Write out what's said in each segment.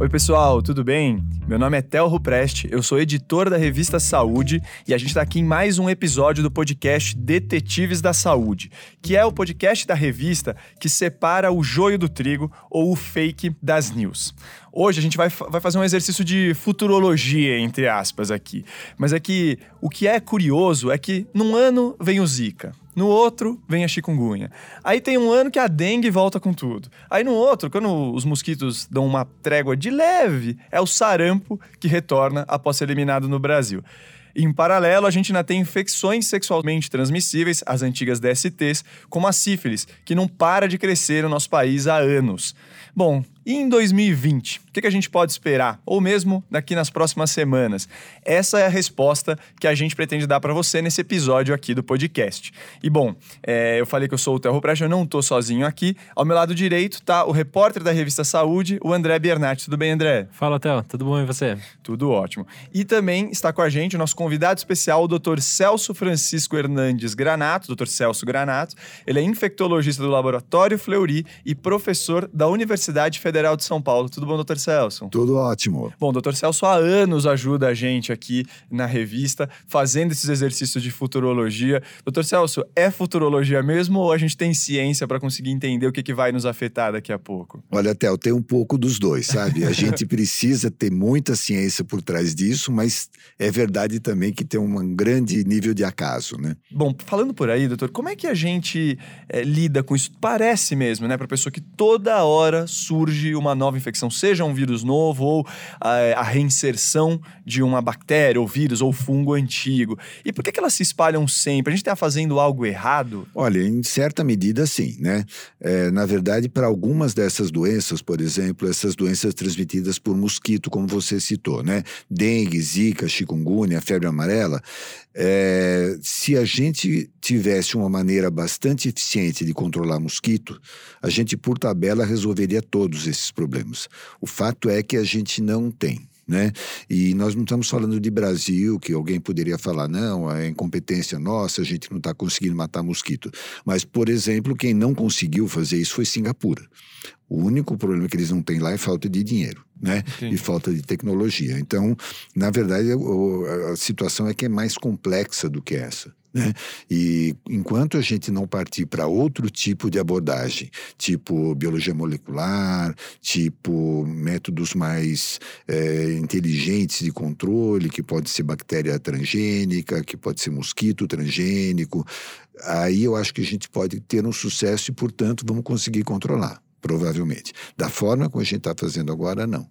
Oi, pessoal, tudo bem? Meu nome é Tel Rupreste, eu sou editor da revista Saúde e a gente está aqui em mais um episódio do podcast Detetives da Saúde, que é o podcast da revista que separa o joio do trigo ou o fake das news. Hoje a gente vai, vai fazer um exercício de futurologia, entre aspas, aqui. Mas é que o que é curioso é que num ano vem o Zika. No outro, vem a chikungunya. Aí tem um ano que a dengue volta com tudo. Aí no outro, quando os mosquitos dão uma trégua de leve, é o sarampo que retorna após ser eliminado no Brasil. Em paralelo, a gente ainda tem infecções sexualmente transmissíveis, as antigas DSTs, como a sífilis, que não para de crescer no nosso país há anos. Bom, e em 2020, o que a gente pode esperar? Ou mesmo daqui nas próximas semanas? Essa é a resposta que a gente pretende dar para você nesse episódio aqui do podcast. E bom, é, eu falei que eu sou o Terro Preste, eu não estou sozinho aqui. Ao meu lado direito tá o repórter da revista Saúde, o André Bernatti. Tudo bem, André? Fala, Theo. Tudo bom e você? Tudo ótimo. E também está com a gente o nosso convidado especial, o Dr. Celso Francisco Hernandes Granato, Dr. Celso Granato. Ele é infectologista do Laboratório Fleury e professor da Universidade Federal Federal de São Paulo. Tudo bom, doutor Celso? Tudo ótimo. Bom, doutor Celso há anos ajuda a gente aqui na revista, fazendo esses exercícios de futurologia. Doutor Celso, é futurologia mesmo ou a gente tem ciência para conseguir entender o que, que vai nos afetar daqui a pouco? Olha, Theo, tem um pouco dos dois, sabe? A gente precisa ter muita ciência por trás disso, mas é verdade também que tem um grande nível de acaso, né? Bom, falando por aí, doutor, como é que a gente é, lida com isso? Parece mesmo, né, para pessoa que toda hora surge surge uma nova infecção, seja um vírus novo ou a, a reinserção de uma bactéria ou vírus ou fungo antigo. E por que, que elas se espalham sempre? A gente está fazendo algo errado? Olha, em certa medida, sim, né? É, na verdade, para algumas dessas doenças, por exemplo, essas doenças transmitidas por mosquito, como você citou, né? Dengue, zika, chikungunya, febre amarela, é, se a gente tivesse uma maneira bastante eficiente de controlar mosquito, a gente, por tabela, resolveria todos esses problemas. O fato é que a gente não tem. Né? E nós não estamos falando de Brasil, que alguém poderia falar, não, é incompetência nossa, a gente não está conseguindo matar mosquito. Mas, por exemplo, quem não conseguiu fazer isso foi Singapura. O único problema que eles não têm lá é falta de dinheiro, né? E falta de tecnologia. Então, na verdade, a situação é que é mais complexa do que essa. Né? E enquanto a gente não partir para outro tipo de abordagem, tipo biologia molecular, tipo métodos mais é, inteligentes de controle, que pode ser bactéria transgênica, que pode ser mosquito transgênico, aí eu acho que a gente pode ter um sucesso e, portanto, vamos conseguir controlar provavelmente. Da forma como a gente está fazendo agora, não.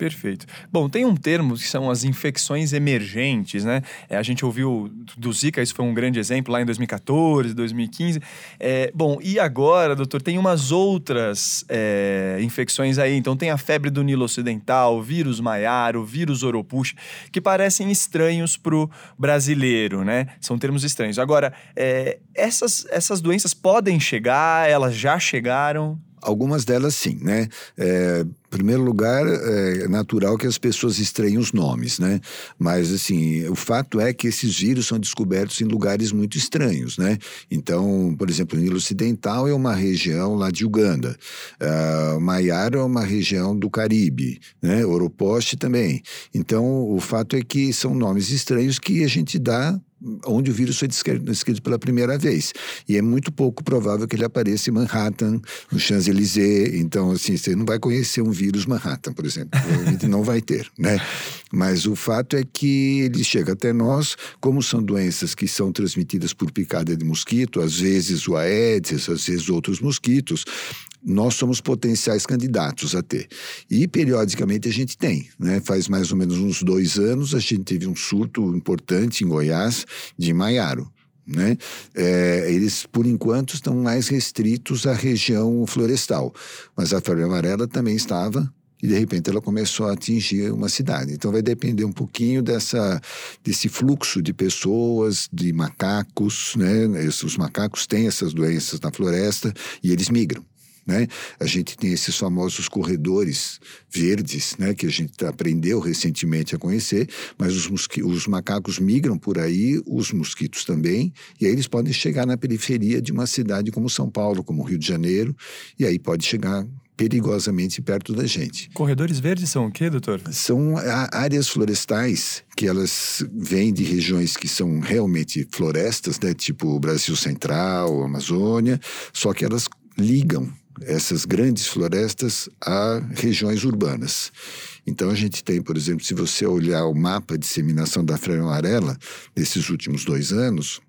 Perfeito. Bom, tem um termo que são as infecções emergentes, né? É, a gente ouviu do Zika, isso foi um grande exemplo lá em 2014, 2015. É, bom, e agora, doutor, tem umas outras é, infecções aí. Então, tem a febre do Nilo Ocidental, o vírus Maiar, o vírus Oropush, que parecem estranhos para o brasileiro, né? São termos estranhos. Agora, é, essas, essas doenças podem chegar, elas já chegaram? Algumas delas sim, né? É, primeiro lugar, é natural que as pessoas estranhem os nomes, né? Mas, assim, o fato é que esses vírus são descobertos em lugares muito estranhos, né? Então, por exemplo, o Nilo Ocidental é uma região lá de Uganda. Uh, Maiara é uma região do Caribe, né? Oroposte também. Então, o fato é que são nomes estranhos que a gente dá onde o vírus foi descrito pela primeira vez. E é muito pouco provável que ele apareça em Manhattan, no Champs-Élysées. Então, assim, você não vai conhecer um vírus Manhattan, por exemplo. Provavelmente não vai ter, né? Mas o fato é que ele chega até nós, como são doenças que são transmitidas por picada de mosquito, às vezes o Aedes, às vezes outros mosquitos, nós somos potenciais candidatos a ter. E periodicamente a gente tem, né? Faz mais ou menos uns dois anos a gente teve um surto importante em Goiás de Maiaro. Né? É, eles, por enquanto, estão mais restritos à região florestal, mas a febre amarela também estava e de repente ela começou a atingir uma cidade. Então vai depender um pouquinho dessa desse fluxo de pessoas, de macacos, né? Os macacos têm essas doenças na floresta e eles migram. Né? A gente tem esses famosos corredores verdes, né, que a gente aprendeu recentemente a conhecer, mas os, os macacos migram por aí, os mosquitos também, e aí eles podem chegar na periferia de uma cidade como São Paulo, como Rio de Janeiro, e aí pode chegar perigosamente perto da gente. Corredores verdes são o quê, doutor? São áreas florestais que elas vêm de regiões que são realmente florestas, né? tipo Brasil Central, Amazônia, só que elas ligam essas grandes florestas a regiões urbanas. Então a gente tem, por exemplo, se você olhar o mapa de disseminação da febre amarela desses últimos dois anos,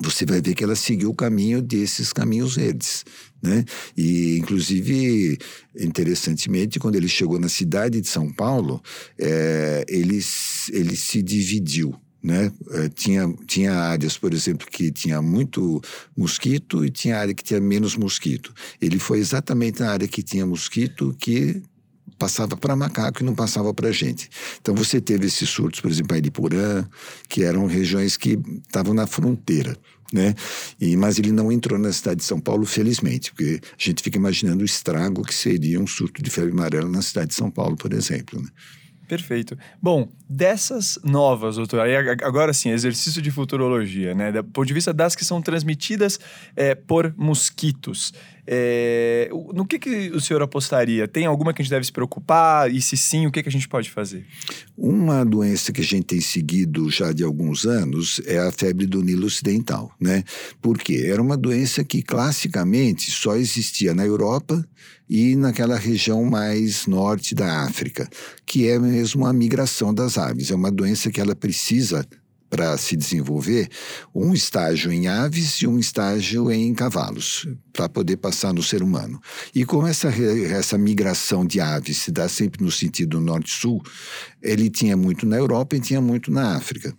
você vai ver que ela seguiu o caminho desses caminhos verdes, né? E, inclusive, interessantemente, quando ele chegou na cidade de São Paulo, é, ele, ele se dividiu, né? É, tinha, tinha áreas, por exemplo, que tinha muito mosquito e tinha área que tinha menos mosquito. Ele foi exatamente na área que tinha mosquito que passava para macaco e não passava para gente. Então você teve esses surtos, por exemplo, em Iriporã, que eram regiões que estavam na fronteira. Né? E, mas ele não entrou na cidade de São Paulo, felizmente, porque a gente fica imaginando o estrago que seria um surto de febre amarela na cidade de São Paulo, por exemplo. Né? Perfeito. Bom, dessas novas, doutor, agora sim, exercício de futurologia, né? Do ponto de vista das que são transmitidas é, por mosquitos. É, no que, que o senhor apostaria? Tem alguma que a gente deve se preocupar? E se sim, o que, que a gente pode fazer? Uma doença que a gente tem seguido já de alguns anos é a febre do Nilo Ocidental, né? Porque era uma doença que classicamente só existia na Europa e naquela região mais norte da África, que é mesmo a migração das aves. É uma doença que ela precisa para se desenvolver um estágio em aves e um estágio em cavalos, para poder passar no ser humano. E como essa, essa migração de aves se dá sempre no sentido norte-sul, ele tinha muito na Europa e tinha muito na África.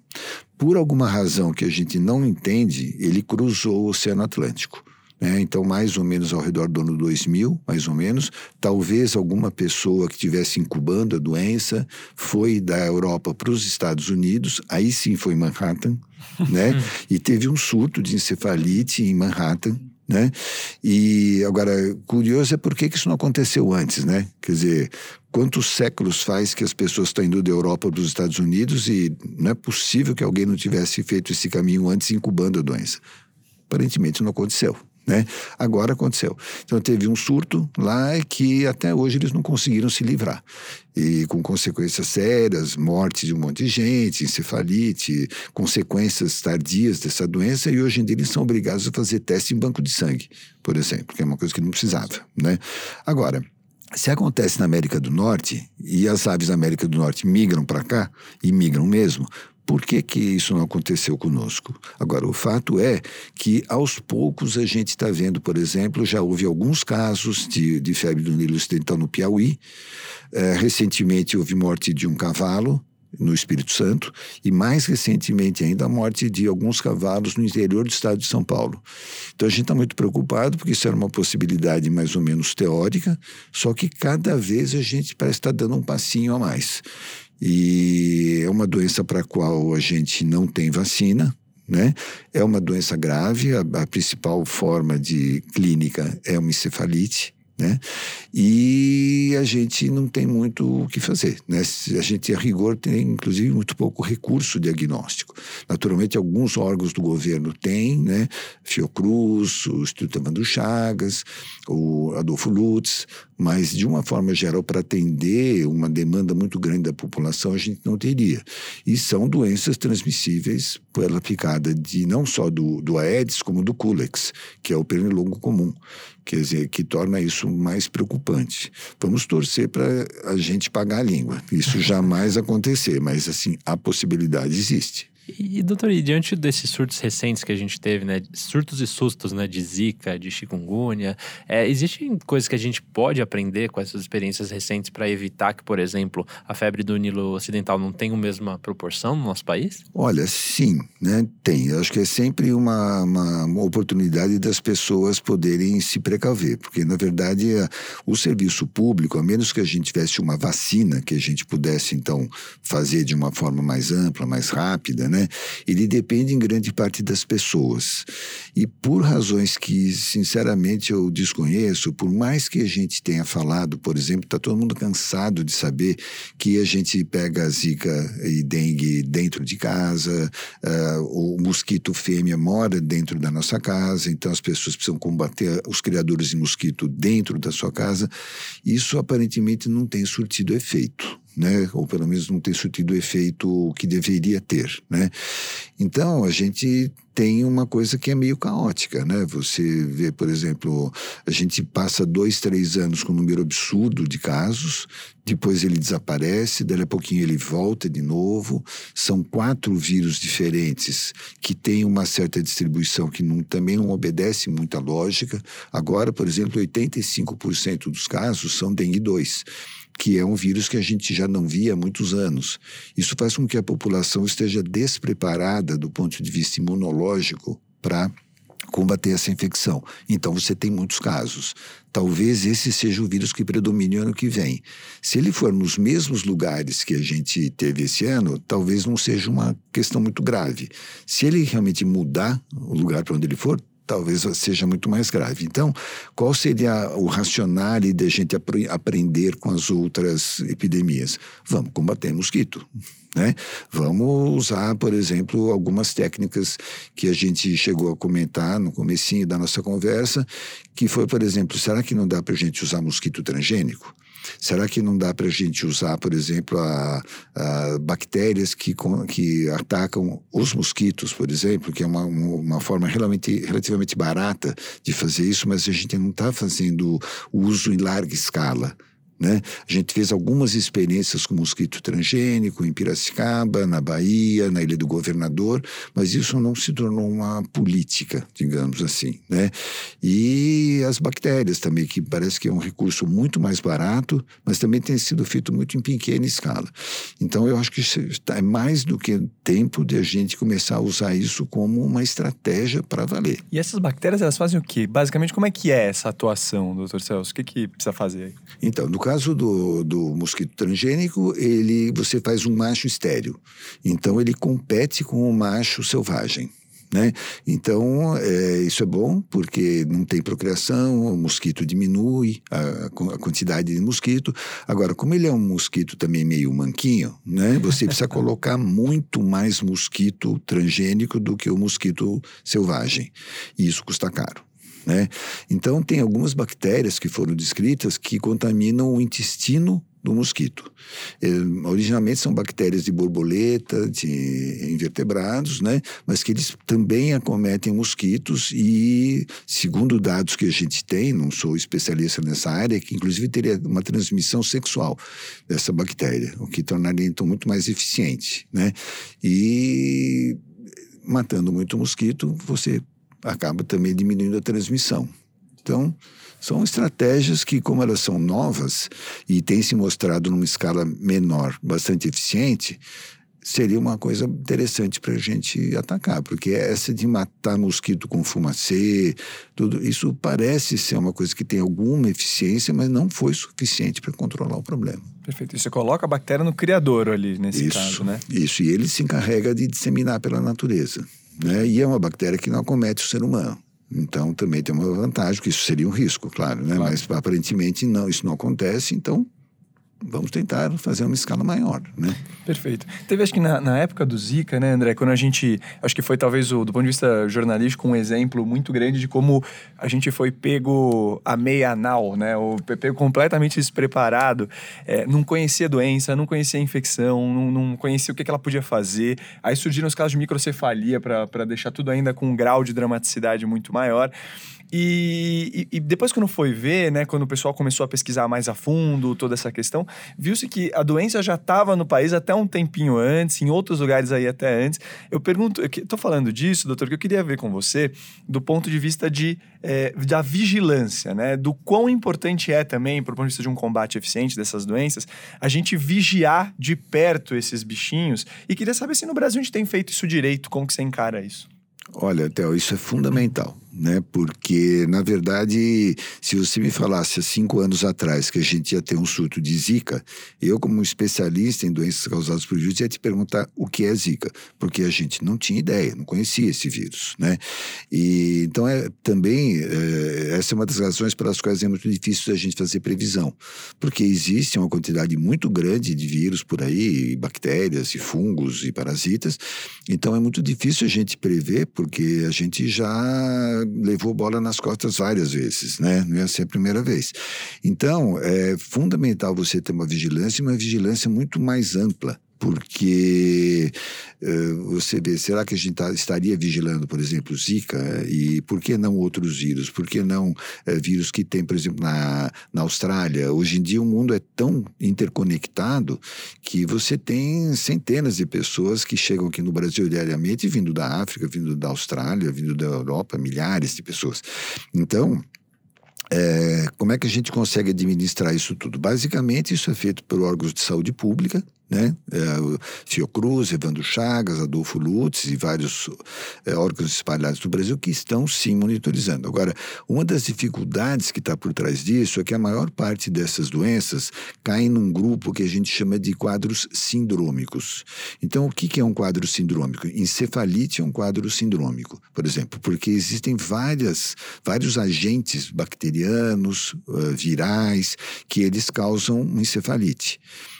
Por alguma razão que a gente não entende, ele cruzou o Oceano Atlântico. Né? Então, mais ou menos ao redor do ano 2000, mais ou menos, talvez alguma pessoa que estivesse incubando a doença foi da Europa para os Estados Unidos, aí sim foi Manhattan, né? e teve um surto de encefalite em Manhattan, né? E agora, curioso é por que, que isso não aconteceu antes, né? Quer dizer, quantos séculos faz que as pessoas estão indo da Europa para os Estados Unidos e não é possível que alguém não tivesse feito esse caminho antes incubando a doença? Aparentemente não aconteceu. Né? Agora aconteceu. Então teve um surto lá que até hoje eles não conseguiram se livrar. E com consequências sérias, morte de um monte de gente, encefalite, consequências tardias dessa doença, e hoje em dia eles são obrigados a fazer teste em banco de sangue, por exemplo, que é uma coisa que não precisava. Né? Agora, se acontece na América do Norte e as aves da América do Norte migram para cá, e migram mesmo, por que, que isso não aconteceu conosco? Agora, o fato é que aos poucos a gente está vendo, por exemplo, já houve alguns casos de, de febre do Nilo Ocidental no Piauí. É, recentemente houve morte de um cavalo no Espírito Santo e mais recentemente ainda a morte de alguns cavalos no interior do estado de São Paulo. Então a gente está muito preocupado porque isso era uma possibilidade mais ou menos teórica, só que cada vez a gente parece estar tá dando um passinho a mais. E é uma doença para a qual a gente não tem vacina, né? É uma doença grave, a, a principal forma de clínica é uma encefalite, né? E a gente não tem muito o que fazer, né? A gente, a rigor, tem inclusive muito pouco recurso diagnóstico. Naturalmente, alguns órgãos do governo têm, né? Fiocruz, o Instituto Evandro Chagas, o Adolfo Lutz, mas de uma forma geral, para atender uma demanda muito grande da população, a gente não teria. E são doenças transmissíveis pela picada de não só do, do Aedes, como do Culex, que é o pernilongo comum quer dizer, que torna isso mais preocupante. Vamos torcer para a gente pagar a língua. Isso jamais acontecer, mas assim, a possibilidade existe. E, doutor, e diante desses surtos recentes que a gente teve, né? Surtos e sustos, né? De zika, de chikungunya, é, existem coisas que a gente pode aprender com essas experiências recentes para evitar que, por exemplo, a febre do Nilo Ocidental não tenha a mesma proporção no nosso país? Olha, sim, né? Tem. Eu acho que é sempre uma, uma, uma oportunidade das pessoas poderem se precaver, porque, na verdade, a, o serviço público, a menos que a gente tivesse uma vacina que a gente pudesse, então, fazer de uma forma mais ampla, mais rápida, né? Né? Ele depende em grande parte das pessoas. E por razões que, sinceramente, eu desconheço, por mais que a gente tenha falado, por exemplo, está todo mundo cansado de saber que a gente pega zika e dengue dentro de casa, uh, o mosquito fêmea mora dentro da nossa casa, então as pessoas precisam combater os criadores de mosquito dentro da sua casa. Isso aparentemente não tem surtido efeito né? Ou pelo menos não ter surtido o efeito que deveria ter, né? Então, a gente tem uma coisa que é meio caótica, né? Você vê, por exemplo, a gente passa dois, três anos com um número absurdo de casos, depois ele desaparece, daí a pouquinho ele volta de novo. São quatro vírus diferentes que têm uma certa distribuição que não, também não obedece muita lógica. Agora, por exemplo, 85% dos casos são dengue 2 que é um vírus que a gente já não via há muitos anos. Isso faz com que a população esteja despreparada do ponto de vista imunológico para combater essa infecção. Então você tem muitos casos. Talvez esse seja o vírus que predomine ano que vem. Se ele for nos mesmos lugares que a gente teve esse ano, talvez não seja uma questão muito grave. Se ele realmente mudar o lugar para onde ele for, talvez seja muito mais grave. Então, qual seria o racional de a gente ap aprender com as outras epidemias? Vamos combater mosquito. Né? Vamos usar, por exemplo, algumas técnicas que a gente chegou a comentar no comecinho da nossa conversa, que foi, por exemplo, será que não dá para a gente usar mosquito transgênico? Será que não dá para a gente usar, por exemplo, a, a bactérias que, que atacam os mosquitos, por exemplo, que é uma, uma forma relativamente barata de fazer isso, mas a gente não está fazendo uso em larga escala. Né? A gente fez algumas experiências com mosquito transgênico em Piracicaba, na Bahia, na Ilha do Governador, mas isso não se tornou uma política, digamos assim. Né? E as bactérias também, que parece que é um recurso muito mais barato, mas também tem sido feito muito em pequena escala. Então eu acho que é mais do que tempo de a gente começar a usar isso como uma estratégia para valer. E essas bactérias, elas fazem o quê? Basicamente, como é que é essa atuação, doutor Celso? O que, que precisa fazer? Então, no caso do, do mosquito transgênico, ele, você faz um macho estéreo. Então, ele compete com o macho selvagem. Né? Então, é, isso é bom porque não tem procriação, o mosquito diminui a, a, quantidade de mosquito. Agora, como ele é um mosquito também meio manquinho, né? você precisa colocar muito mais mosquito transgênico do que o mosquito selvagem. E isso custa caro. Né? Então, tem algumas bactérias que foram descritas que contaminam o intestino do mosquito. É, originalmente são bactérias de borboleta, de invertebrados, né? mas que eles também acometem mosquitos e, segundo dados que a gente tem, não sou especialista nessa área, que inclusive teria uma transmissão sexual dessa bactéria, o que tornaria então muito mais eficiente. Né? E matando muito mosquito, você acaba também diminuindo a transmissão. Então, são estratégias que, como elas são novas e têm se mostrado numa escala menor, bastante eficiente, seria uma coisa interessante para a gente atacar, porque essa de matar mosquito com fumacê, tudo isso parece ser uma coisa que tem alguma eficiência, mas não foi suficiente para controlar o problema. Perfeito. E você coloca a bactéria no criador ali, nesse isso, caso, né? Isso, e ele se encarrega de disseminar pela natureza. Né? E é uma bactéria que não acomete o ser humano. Então também tem uma vantagem, que isso seria um risco, claro, né? Claro. Mas aparentemente não, isso não acontece, então vamos tentar fazer uma escala maior, né? Perfeito. Teve, acho que na, na, época do Zika, né, André, quando a gente, acho que foi talvez, o, do ponto de vista jornalístico, um exemplo muito grande de como a gente foi pego a meia anal, né, o pego completamente despreparado, é, não conhecia a doença, não conhecia a infecção, não, não conhecia o que, que ela podia fazer, aí surgiram os casos de microcefalia para deixar tudo ainda com um grau de dramaticidade muito maior, e, e, e, depois, quando foi ver, né, quando o pessoal começou a pesquisar mais a fundo toda essa questão, viu-se que a doença já estava no país até um tempinho antes, em outros lugares aí até antes. Eu pergunto, estou falando disso, doutor, que eu queria ver com você do ponto de vista de, é, da vigilância, né, do quão importante é também, por ponto de vista de um combate eficiente dessas doenças, a gente vigiar de perto esses bichinhos. E queria saber se no Brasil a gente tem feito isso direito, como que você encara isso? Olha, Theo, isso é fundamental. Né? Porque, na verdade, se você me falasse há cinco anos atrás que a gente ia ter um surto de Zika, eu, como especialista em doenças causadas por vírus, ia te perguntar o que é Zika, porque a gente não tinha ideia, não conhecia esse vírus, né? E, então, é, também, é, essa é uma das razões pelas quais é muito difícil a gente fazer previsão, porque existe uma quantidade muito grande de vírus por aí, bactérias e fungos e parasitas, então é muito difícil a gente prever, porque a gente já levou bola nas costas várias vezes, né? Não ia ser a primeira vez. Então, é fundamental você ter uma vigilância, uma vigilância muito mais ampla porque uh, você vê, será que a gente tá, estaria vigilando, por exemplo, Zika? E por que não outros vírus? Por que não uh, vírus que tem, por exemplo, na, na Austrália? Hoje em dia o mundo é tão interconectado que você tem centenas de pessoas que chegam aqui no Brasil diariamente, vindo da África, vindo da Austrália, vindo da Europa, milhares de pessoas. Então, é, como é que a gente consegue administrar isso tudo? Basicamente, isso é feito por órgãos de saúde pública, né? É, Fiocruz, Evandro Chagas, Adolfo Lutz e vários é, órgãos espalhados do Brasil que estão sim monitorizando. Agora, uma das dificuldades que está por trás disso é que a maior parte dessas doenças caem num grupo que a gente chama de quadros sindrômicos. Então, o que, é um quadro sindrômico? Encefalite é um quadro sindrômico, por exemplo, porque existem várias, vários agentes bacterianos, uh, virais, que eles causam encefalite.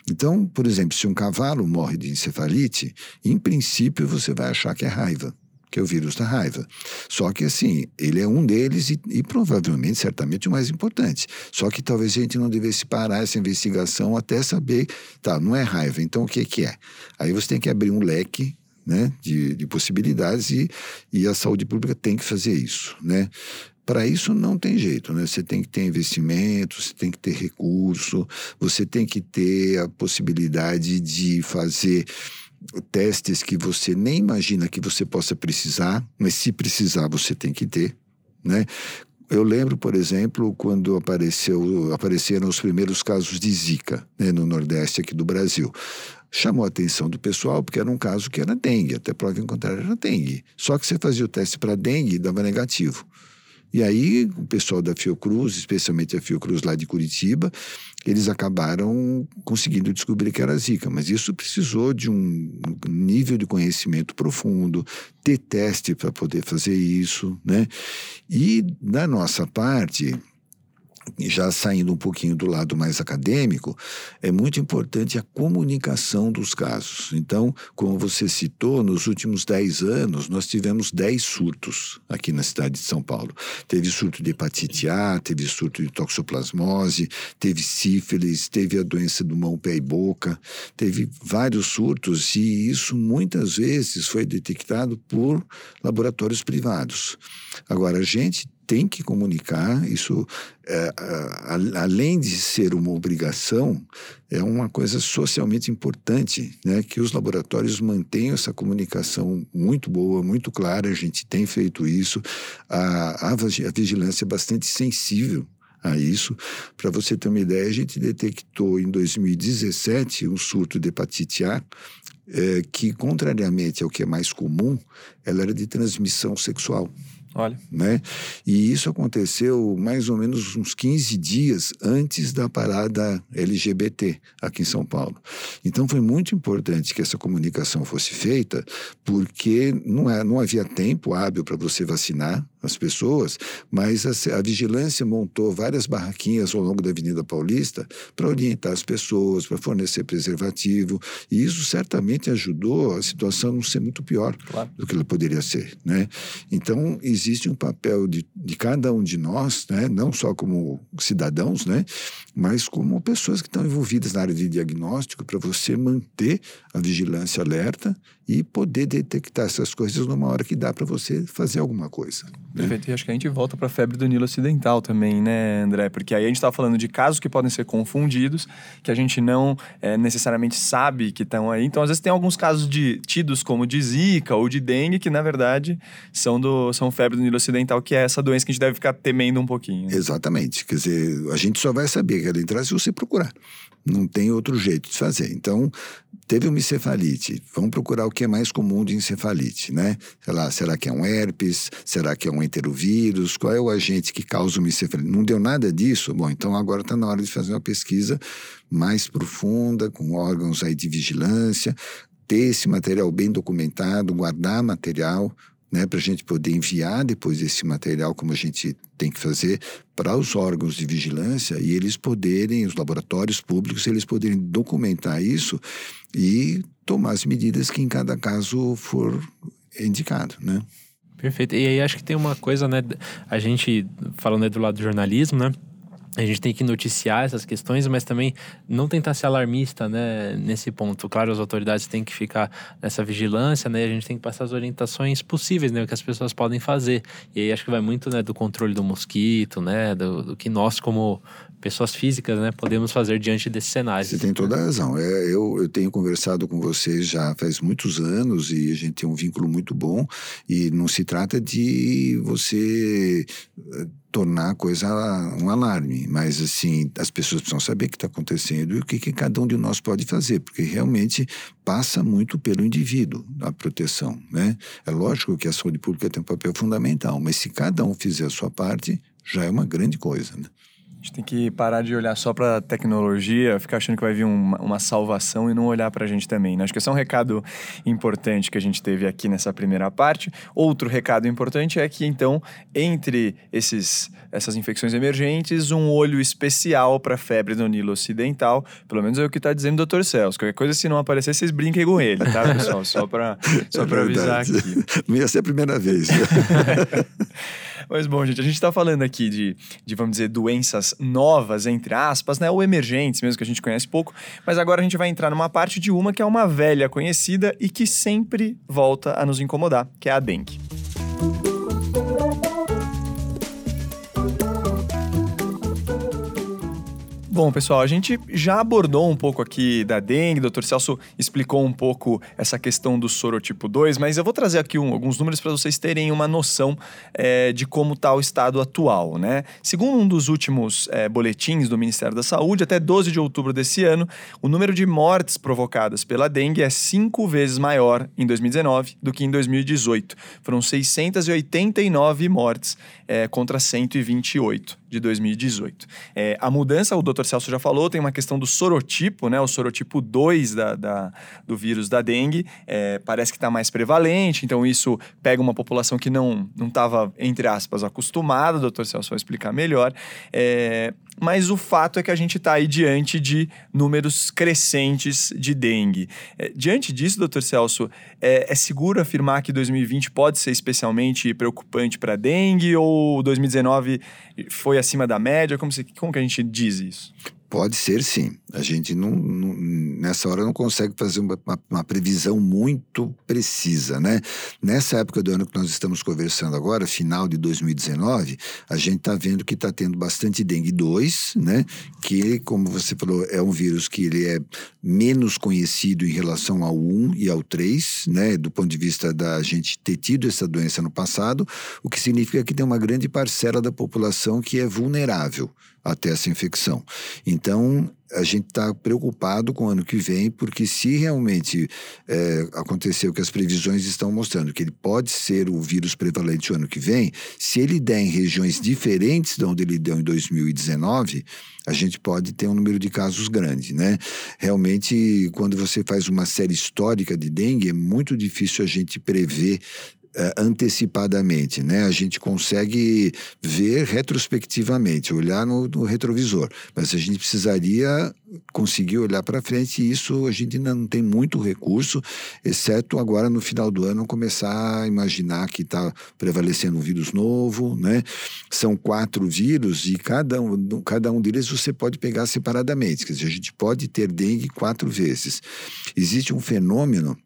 Então, por exemplo, se um cavalo morre de encefalite, em princípio você vai achar que é raiva, que é o vírus da raiva. Só que assim, ele é um deles e, e, provavelmente, certamente, o mais importante. Só que talvez a gente não devesse parar essa investigação até saber, tá, não é raiva, então o que, que é? Aí você tem que abrir um leque né, de, de possibilidades e, e a saúde pública tem que fazer isso, né? Para isso não tem jeito, né? Você tem que ter investimento, você tem que ter recurso, você tem que ter a possibilidade de fazer testes que você nem imagina que você possa precisar, mas se precisar você tem que ter, né? Eu lembro, por exemplo, quando apareceu, apareceram os primeiros casos de Zika né, no Nordeste aqui do Brasil chamou a atenção do pessoal porque era um caso que era dengue, até prova em contrário era dengue. Só que você fazia o teste para dengue e dava negativo. E aí, o pessoal da Fiocruz, especialmente a Fiocruz lá de Curitiba, eles acabaram conseguindo descobrir que era Zika, mas isso precisou de um nível de conhecimento profundo, ter teste para poder fazer isso, né? E da nossa parte, já saindo um pouquinho do lado mais acadêmico, é muito importante a comunicação dos casos. Então, como você citou, nos últimos 10 anos, nós tivemos 10 surtos aqui na cidade de São Paulo. Teve surto de hepatite A, teve surto de toxoplasmose, teve sífilis, teve a doença do mão, pé e boca, teve vários surtos e isso muitas vezes foi detectado por laboratórios privados. Agora, a gente tem que comunicar, isso, é, a, a, além de ser uma obrigação, é uma coisa socialmente importante, né? que os laboratórios mantenham essa comunicação muito boa, muito clara, a gente tem feito isso, a, a, a vigilância é bastante sensível a isso. Para você ter uma ideia, a gente detectou em 2017 um surto de hepatite A, é, que, contrariamente ao que é mais comum, ela era de transmissão sexual. Olha. Né? E isso aconteceu mais ou menos uns 15 dias antes da parada LGBT aqui em São Paulo. Então foi muito importante que essa comunicação fosse feita, porque não, é, não havia tempo hábil para você vacinar as pessoas, mas a, a, vigilância montou várias barraquinhas ao longo da Avenida Paulista para orientar as pessoas, para fornecer preservativo, e isso certamente ajudou a situação não ser muito pior claro. do que ela poderia ser, né? Então existe um papel de, de cada um de nós, né? Não só como cidadãos, né? Mas como pessoas que estão envolvidas na área de diagnóstico para você manter a vigilância alerta e poder detectar essas coisas numa hora que dá para você fazer alguma coisa. Né? Perfeito. E acho que a gente volta para a febre do Nilo Ocidental também, né, André? Porque aí a gente está falando de casos que podem ser confundidos, que a gente não é, necessariamente sabe que estão aí. Então, às vezes, tem alguns casos de tidos como de Zika ou de dengue, que na verdade são, do, são febre do Nilo Ocidental, que é essa doença que a gente deve ficar temendo um pouquinho. Né? Exatamente. Quer dizer, a gente só vai saber que ela entrar se você procurar. Não tem outro jeito de fazer. Então, teve uma encefalite. Vamos procurar o que é mais comum de encefalite, né? Sei lá, será que é um herpes? Será que é um enterovírus? Qual é o agente que causa uma encefalite? Não deu nada disso? Bom, então agora está na hora de fazer uma pesquisa mais profunda, com órgãos aí de vigilância, ter esse material bem documentado, guardar material, né, para a gente poder enviar depois esse material, como a gente tem que fazer, para os órgãos de vigilância e eles poderem, os laboratórios públicos, eles poderem documentar isso e tomar as medidas que em cada caso for indicado, né? Perfeito. E aí acho que tem uma coisa, né? A gente, falando do lado do jornalismo, né? A gente tem que noticiar essas questões, mas também não tentar ser alarmista, né, nesse ponto. Claro, as autoridades têm que ficar nessa vigilância, né, a gente tem que passar as orientações possíveis, né, o que as pessoas podem fazer. E aí acho que vai muito, né, do controle do mosquito, né, do, do que nós como pessoas físicas, né, podemos fazer diante desse cenário. Você tem toda a razão. É, eu, eu tenho conversado com vocês já faz muitos anos e a gente tem um vínculo muito bom e não se trata de você eh, tornar a coisa um alarme, mas assim, as pessoas precisam saber o que está acontecendo e o que, que cada um de nós pode fazer, porque realmente passa muito pelo indivíduo a proteção, né? É lógico que a saúde pública tem um papel fundamental, mas se cada um fizer a sua parte, já é uma grande coisa, né? A gente tem que parar de olhar só para tecnologia, ficar achando que vai vir uma, uma salvação e não olhar para a gente também. Né? Acho que esse é um recado importante que a gente teve aqui nessa primeira parte. Outro recado importante é que, então, entre esses, essas infecções emergentes, um olho especial para a febre do Nilo Ocidental. Pelo menos é o que está dizendo o Dr. Celso. Qualquer coisa, se não aparecer, vocês brinquem com ele, tá, pessoal? Só para só é avisar aqui. Não ia ser a primeira vez. Mas bom, gente, a gente está falando aqui de, de, vamos dizer, doenças novas, entre aspas, né? Ou emergentes mesmo, que a gente conhece pouco. Mas agora a gente vai entrar numa parte de uma que é uma velha conhecida e que sempre volta a nos incomodar, que é a dengue. Bom, pessoal, a gente já abordou um pouco aqui da dengue, o Dr. Celso explicou um pouco essa questão do sorotipo 2, mas eu vou trazer aqui um, alguns números para vocês terem uma noção é, de como está o estado atual, né? Segundo um dos últimos é, boletins do Ministério da Saúde, até 12 de outubro desse ano, o número de mortes provocadas pela dengue é cinco vezes maior em 2019 do que em 2018. Foram 689 mortes é, contra 128 de 2018. É, a mudança, o Dr. Celso já falou, tem uma questão do sorotipo, né? O sorotipo 2 da, da do vírus da dengue é, parece que está mais prevalente, então isso pega uma população que não estava, entre aspas, acostumada, o Dr. Celso vai explicar melhor. É, mas o fato é que a gente está aí diante de números crescentes de dengue. É, diante disso, doutor Celso, é, é, seguro afirmar que 2020 pode ser especialmente preocupante para dengue ou 2019 foi acima da média? Como, se, como que a gente diz isso? Pode ser sim. A gente não, não, nessa hora não consegue fazer uma, uma, uma, previsão muito precisa, né? Nessa época do ano que nós estamos conversando agora, final de 2019, a gente está vendo que está tendo bastante dengue 2, né? Que, como você falou, é um vírus que ele é menos conhecido em relação ao 1 e ao 3, né? Do ponto de vista da gente ter tido essa doença no passado, o que significa que tem uma grande parcela da população que é vulnerável até essa infecção. Então, a gente está preocupado com o ano que vem, porque se realmente é, acontecer o que as previsões estão mostrando, que ele pode ser o vírus prevalente o ano que vem, se ele der em regiões diferentes de onde ele deu em 2019, a gente pode ter um número de casos grande, né? Realmente, quando você faz uma série histórica de dengue, é muito difícil a gente prever antecipadamente, né? A gente consegue ver retrospectivamente, olhar no, no retrovisor, mas a gente precisaria conseguir olhar para frente e isso a gente ainda não tem muito recurso, exceto agora no final do ano começar a imaginar que está prevalecendo um vírus novo, né? São quatro vírus e cada um, cada um deles você pode pegar separadamente, quer dizer, a gente pode ter dengue quatro vezes. Existe um fenômeno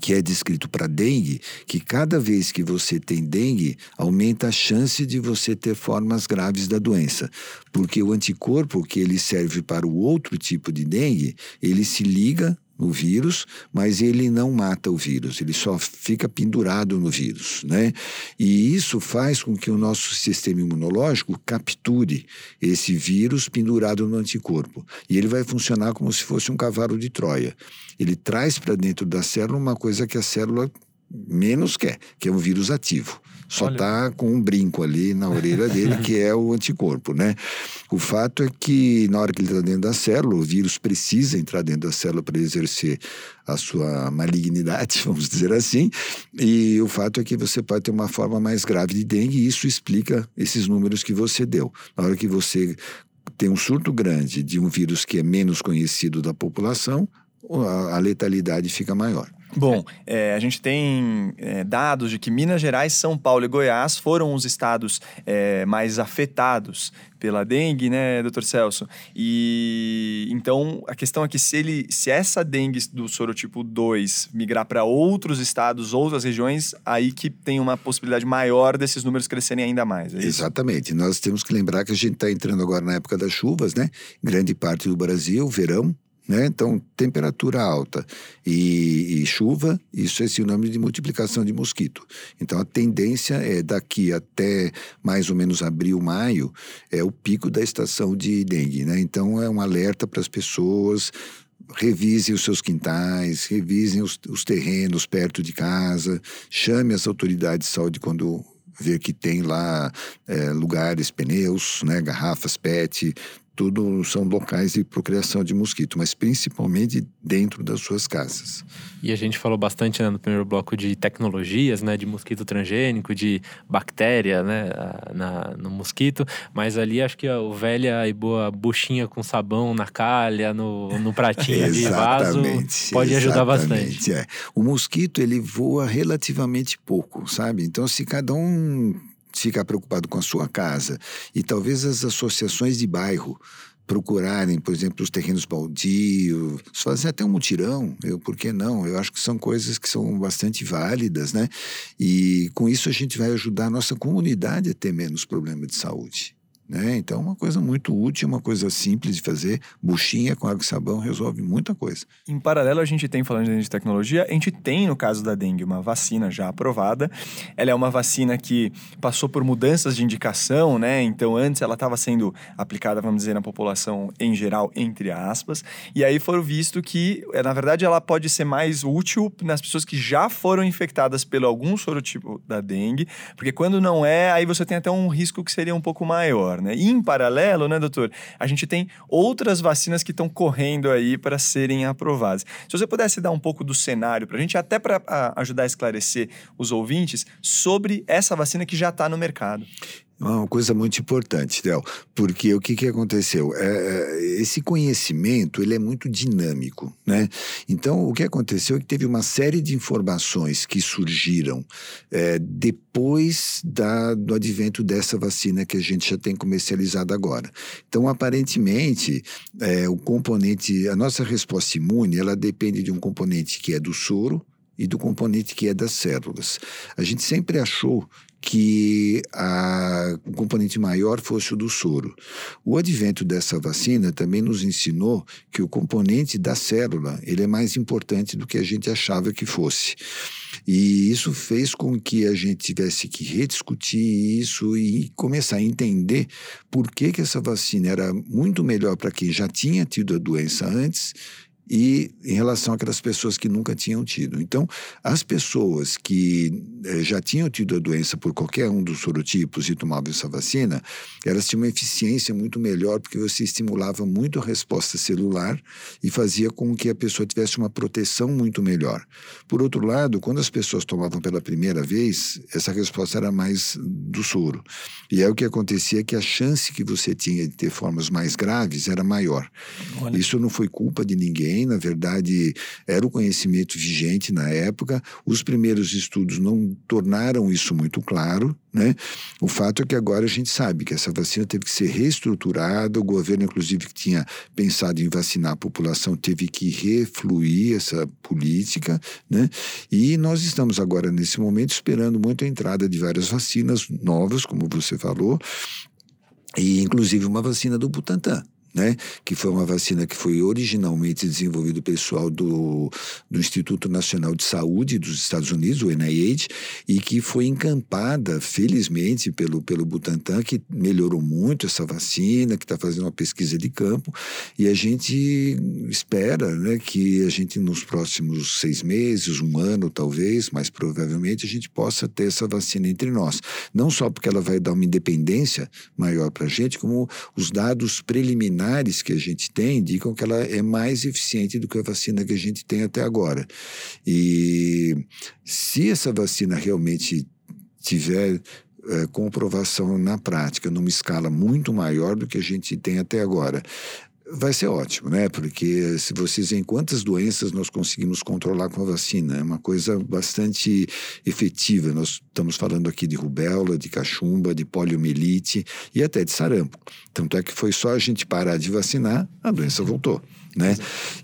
que é descrito para dengue, que cada vez que você tem dengue, aumenta a chance de você ter formas graves da doença, porque o anticorpo que ele serve para o outro tipo de dengue, ele se liga no vírus, mas ele não mata o vírus, ele só fica pendurado no vírus, né? E isso faz com que o nosso sistema imunológico capture esse vírus pendurado no anticorpo. E ele vai funcionar como se fosse um cavalo de Troia. Ele traz para dentro da célula uma coisa que a célula menos quer, que é um vírus ativo. Só está com um brinco ali na orelha dele, que é o anticorpo, né? O fato é que na hora que ele está dentro da célula, o vírus precisa entrar dentro da célula para exercer a sua malignidade, vamos dizer assim. E o fato é que você pode ter uma forma mais grave de dengue e isso explica esses números que você deu. Na hora que você tem um surto grande de um vírus que é menos conhecido da população, a letalidade fica maior. Bom, é, a gente tem é, dados de que Minas Gerais, São Paulo e Goiás foram os estados é, mais afetados pela dengue, né, doutor Celso? E então a questão é que se ele, se essa dengue do sorotipo 2 migrar para outros estados, outras regiões, aí que tem uma possibilidade maior desses números crescerem ainda mais. É Exatamente. Nós temos que lembrar que a gente está entrando agora na época das chuvas, né? Grande parte do Brasil, verão, né? Então, temperatura alta e, e, chuva, isso é sinônimo de multiplicação de mosquito. Então, a tendência é daqui até mais ou menos abril, maio, é o pico da estação de dengue. Né? Então, é um alerta para as pessoas. Revisem os seus quintais, revisem os, os terrenos perto de casa, chame as autoridades de saúde quando ver que tem lá é, lugares, pneus, né, garrafas PET, tudo são locais de procriação de mosquito, mas principalmente dentro das suas casas. E a gente falou bastante né, no primeiro bloco de tecnologias, né, de mosquito transgênico, de bactéria, né, na, no mosquito, mas ali acho que a velha e boa buchinha com sabão na calha, no, no pratinho de vaso, pode ajudar bastante. É. O mosquito ele voa relativamente pouco, sabe? Então se cada um ficar preocupado com a sua casa e talvez as associações de bairro procurarem, por exemplo, os terrenos baldios, fazer até um mutirão, eu, por que não? Eu acho que são coisas que são bastante válidas, né? E com isso a gente vai ajudar a nossa comunidade a ter menos problema de saúde. Né? Então, uma coisa muito útil, uma coisa simples de fazer. Buchinha com água e sabão resolve muita coisa. Em paralelo, a gente tem, falando de tecnologia, a gente tem, no caso da dengue, uma vacina já aprovada. Ela é uma vacina que passou por mudanças de indicação, né? Então, antes ela estava sendo aplicada, vamos dizer, na população em geral, entre aspas. E aí foram visto que, eh, na verdade, ela pode ser mais útil nas pessoas que já foram infectadas pelo algum sorotipo da dengue, porque quando não é, aí você tem até um risco que seria um pouco maior né? E em paralelo, né, doutor, a gente tem outras vacinas que estão correndo aí para serem aprovadas. Se você pudesse dar um pouco do cenário para a gente, até para ajudar a esclarecer os ouvintes sobre essa vacina que já está no mercado. É uma coisa muito importante, Del, porque o que, que aconteceu? É, é, esse conhecimento ele é muito dinâmico, né? Então, o que aconteceu é que teve uma série de informações que surgiram é, depois da, do advento dessa vacina que a gente já tem comercializada agora. Então, aparentemente, é, o componente, a nossa resposta imune, ela depende de um componente que é do soro, e do componente que é das células. A gente sempre achou que a, o componente maior fosse o do soro. O advento dessa vacina também nos ensinou que o componente da célula ele é mais importante do que a gente achava que fosse. E isso fez com que a gente tivesse que rediscutir isso e começar a entender por que, que essa vacina era muito melhor para quem já tinha tido a doença antes e em relação àquelas pessoas que nunca tinham tido. Então, as pessoas que eh, já tinham tido a doença por qualquer um dos sorotipos e tomavam essa vacina, elas tinham uma eficiência muito melhor porque você estimulava muito a resposta celular e fazia com que a pessoa tivesse uma proteção muito melhor. Por outro lado, quando as pessoas tomavam pela primeira vez, essa resposta era mais do soro. E é o que acontecia que a chance que você tinha de ter formas mais graves era maior. Olha. Isso não foi culpa de ninguém na verdade, era o conhecimento vigente na época. Os primeiros estudos não tornaram isso muito claro, né? O fato é que agora a gente sabe que essa vacina teve que ser reestruturada, o governo, inclusive, que tinha pensado em vacinar a população, teve que refluir essa política, né? E nós estamos agora, nesse momento, esperando muito a entrada de várias vacinas novas, como você falou, e inclusive uma vacina do Butantan né? Que foi uma vacina que foi originalmente desenvolvida pelo pessoal do, do Instituto Nacional de Saúde dos Estados Unidos, o NIH, e que foi encampada, felizmente, pelo, pelo Butantan, que melhorou muito essa vacina, que está fazendo uma pesquisa de campo, e a gente espera, né, que a gente nos próximos seis meses, um ano talvez, mais provavelmente, a gente possa ter essa vacina entre nós. Não só porque ela vai dar uma independência maior para a gente, como os dados preliminares que a gente tem indicam que ela é mais eficiente do que a vacina que a gente tem até agora. E se essa vacina realmente tiver é, comprovação na prática, numa escala muito maior do que a gente tem até agora, vai ser ótimo, né? Porque se vocês veem quantas doenças nós conseguimos controlar com a vacina, é uma coisa bastante efetiva. Nós estamos falando aqui de rubéola, de cachumba, de poliomielite e até de sarampo. Tanto é que foi só a gente parar de vacinar, a doença voltou né?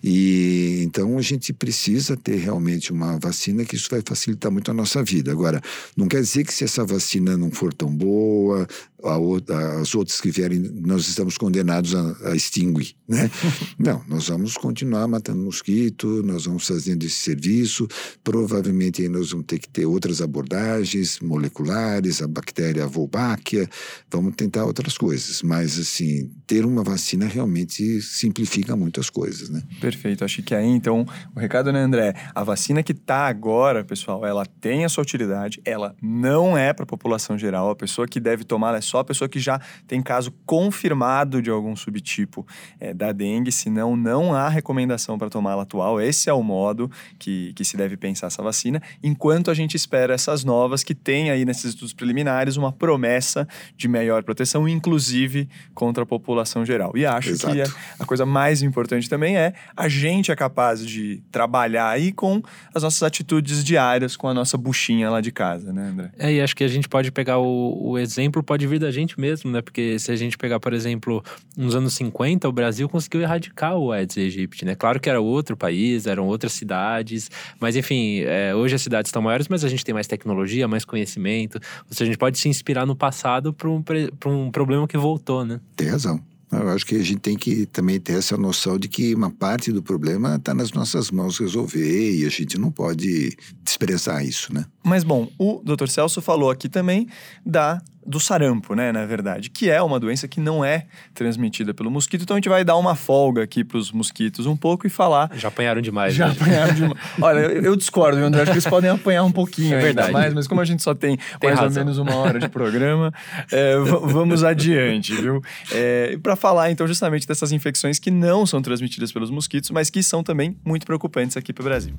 E então a gente precisa ter realmente uma vacina que isso vai facilitar muito a nossa vida. Agora, não quer dizer que se essa vacina não for tão boa, outra, as outras que vierem, nós estamos condenados a, a extinguir, né? não, nós vamos continuar matando mosquito, nós vamos fazendo esse serviço, provavelmente aí nós vamos ter que ter outras abordagens moleculares, a bactéria Wolbachia, vamos tentar outras coisas, mas assim, ter uma vacina realmente simplifica muito as coisas coisas, né? Perfeito. Acho que aí, então, o recado, né, André? A vacina que está agora, pessoal, ela tem a sua utilidade, ela não é para a população geral. A pessoa que deve tomar é só a pessoa que já tem caso confirmado de algum subtipo é, da dengue, senão não há recomendação para tomá-la atual. Esse é o modo que, que se deve pensar essa vacina, enquanto a gente espera essas novas que têm aí nesses estudos preliminares uma promessa de melhor proteção, inclusive contra a população geral. E acho Exato. que a, a coisa mais importante também é a gente é capaz de trabalhar aí com as nossas atitudes diárias, com a nossa buchinha lá de casa, né, André? É, e acho que a gente pode pegar o, o exemplo, pode vir da gente mesmo, né? Porque se a gente pegar, por exemplo, nos anos 50, o Brasil conseguiu erradicar o Aedes aegypti, né? Claro que era outro país, eram outras cidades, mas enfim, é, hoje as cidades estão maiores, mas a gente tem mais tecnologia, mais conhecimento. Ou seja, a gente pode se inspirar no passado para um, um problema que voltou, né? Tem razão. Eu acho que a gente tem que também ter essa noção de que uma parte do problema está nas nossas mãos resolver e a gente não pode desprezar isso, né? Mas bom, o Dr. Celso falou aqui também da do sarampo, né, na verdade, que é uma doença que não é transmitida pelo mosquito. Então a gente vai dar uma folga aqui para os mosquitos um pouco e falar. Já apanharam demais. Já né? apanharam demais. Olha, eu, eu discordo, André. Acho que eles podem apanhar um pouquinho, é verdade. mais, mas como a gente só tem, tem mais razão. ou menos uma hora de programa, é, vamos adiante, viu? É, para falar então justamente dessas infecções que não são transmitidas pelos mosquitos, mas que são também muito preocupantes aqui para o Brasil.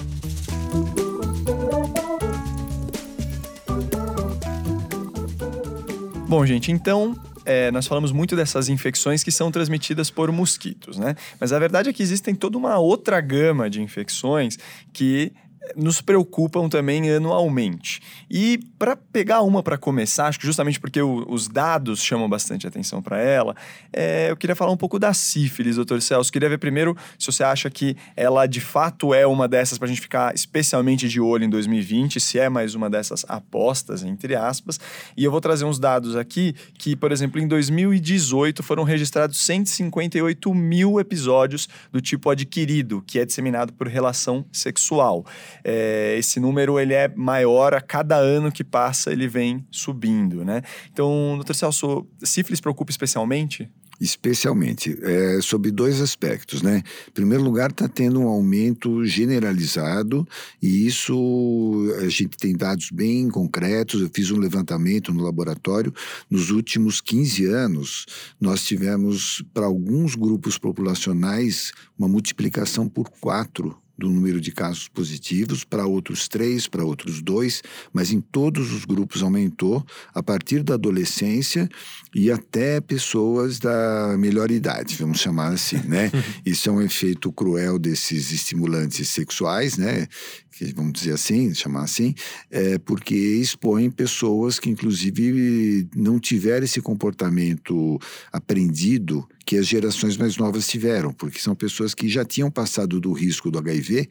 Bom, gente, então é, nós falamos muito dessas infecções que são transmitidas por mosquitos, né? Mas a verdade é que existem toda uma outra gama de infecções que nos preocupam também anualmente. E para pegar uma para começar, acho que justamente porque o, os dados chamam bastante atenção para ela, é, eu queria falar um pouco da sífilis, doutor Celso. Queria ver primeiro se você acha que ela de fato é uma dessas para a gente ficar especialmente de olho em 2020, se é mais uma dessas apostas, entre aspas. E eu vou trazer uns dados aqui que, por exemplo, em 2018 foram registrados 158 mil episódios do tipo adquirido, que é disseminado por relação sexual é, esse número ele é maior a cada ano que passa, ele vem subindo, né? Então, doutor Celso, sífilis preocupa especialmente? Especialmente, é, sobre dois aspectos, né? Em primeiro lugar, está tendo um aumento generalizado e isso a gente tem dados bem concretos. Eu fiz um levantamento no laboratório. Nos últimos 15 anos, nós tivemos, para alguns grupos populacionais, uma multiplicação por quatro do número de casos positivos, para outros três, para outros dois, mas em todos os grupos aumentou a partir da adolescência e até pessoas da melhor idade, vamos chamar assim, né? Isso é um efeito cruel desses estimulantes sexuais, né? Que vamos dizer assim, chamar assim, é porque expõem pessoas que inclusive não tiveram esse comportamento aprendido que as gerações mais novas tiveram, porque são pessoas que já tinham passado do risco do HIV,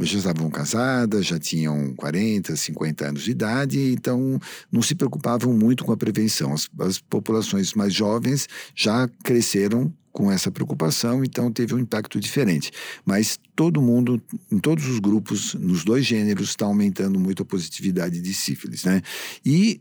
já estavam casadas, já tinham 40, 50 anos de idade, então não se preocupavam muito com a prevenção. As, as populações mais jovens já cresceram com essa preocupação, então teve um impacto diferente. Mas todo mundo, em todos os grupos, nos dois gêneros, está aumentando muito a positividade de sífilis, né? E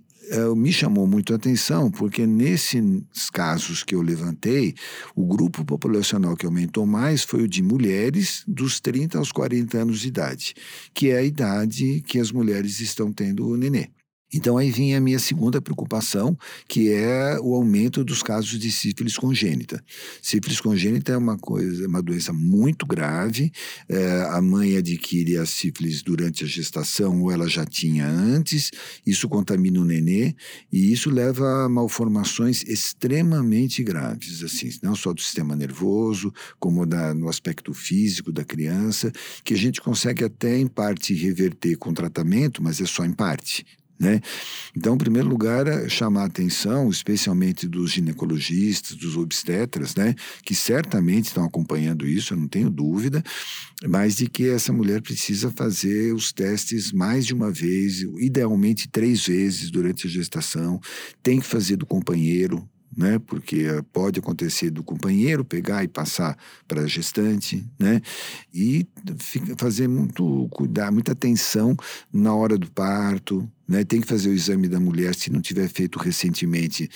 me chamou muito a atenção porque nesses casos que eu levantei, o grupo populacional que aumentou mais foi o de mulheres dos 30 aos 40 anos de idade, que é a idade que as mulheres estão tendo o nenê. Então aí vinha a minha segunda preocupação, que é o aumento dos casos de sífilis congênita. Sífilis congênita é uma coisa, uma doença muito grave. É, a mãe adquire a sífilis durante a gestação ou ela já tinha antes. Isso contamina o nenê e isso leva a malformações extremamente graves, assim, não só do sistema nervoso, como da, no aspecto físico da criança, que a gente consegue até em parte reverter com tratamento, mas é só em parte. Né? Então, em primeiro lugar, é chamar a atenção, especialmente dos ginecologistas, dos obstetras, né? que certamente estão acompanhando isso, eu não tenho dúvida, mas de que essa mulher precisa fazer os testes mais de uma vez, idealmente três vezes durante a gestação, tem que fazer do companheiro, né? Porque pode acontecer do companheiro pegar e passar para a gestante, né? E fazer muito cuidar, muita atenção na hora do parto, né? Tem que fazer o exame da mulher, se não tiver feito recentemente,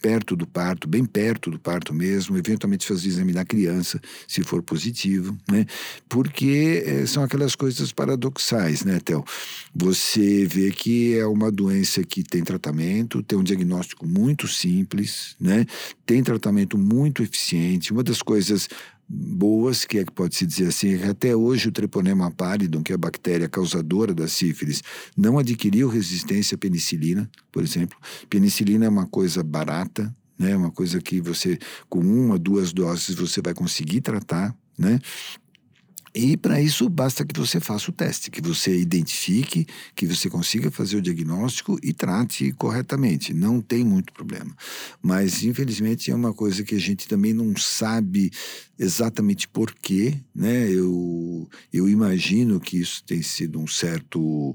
perto do parto, bem perto do parto mesmo, eventualmente fazer o exame da criança, se for positivo, né? Porque é, são aquelas coisas paradoxais, né, Théo? Você vê que é uma doença que tem tratamento, tem um diagnóstico muito simples, né? Tem tratamento muito eficiente. Uma das coisas boas, que é que pode se dizer assim, que até hoje o treponema pallidum, que é a bactéria causadora da sífilis, não adquiriu resistência à penicilina, por exemplo. Penicilina é uma coisa barata, né? Uma coisa que você com uma, duas doses você vai conseguir tratar, né? E para isso basta que você faça o teste, que você identifique, que você consiga fazer o diagnóstico e trate corretamente. Não tem muito problema. Mas, infelizmente, é uma coisa que a gente também não sabe exatamente por quê. Né? Eu, eu imagino que isso tem sido um certo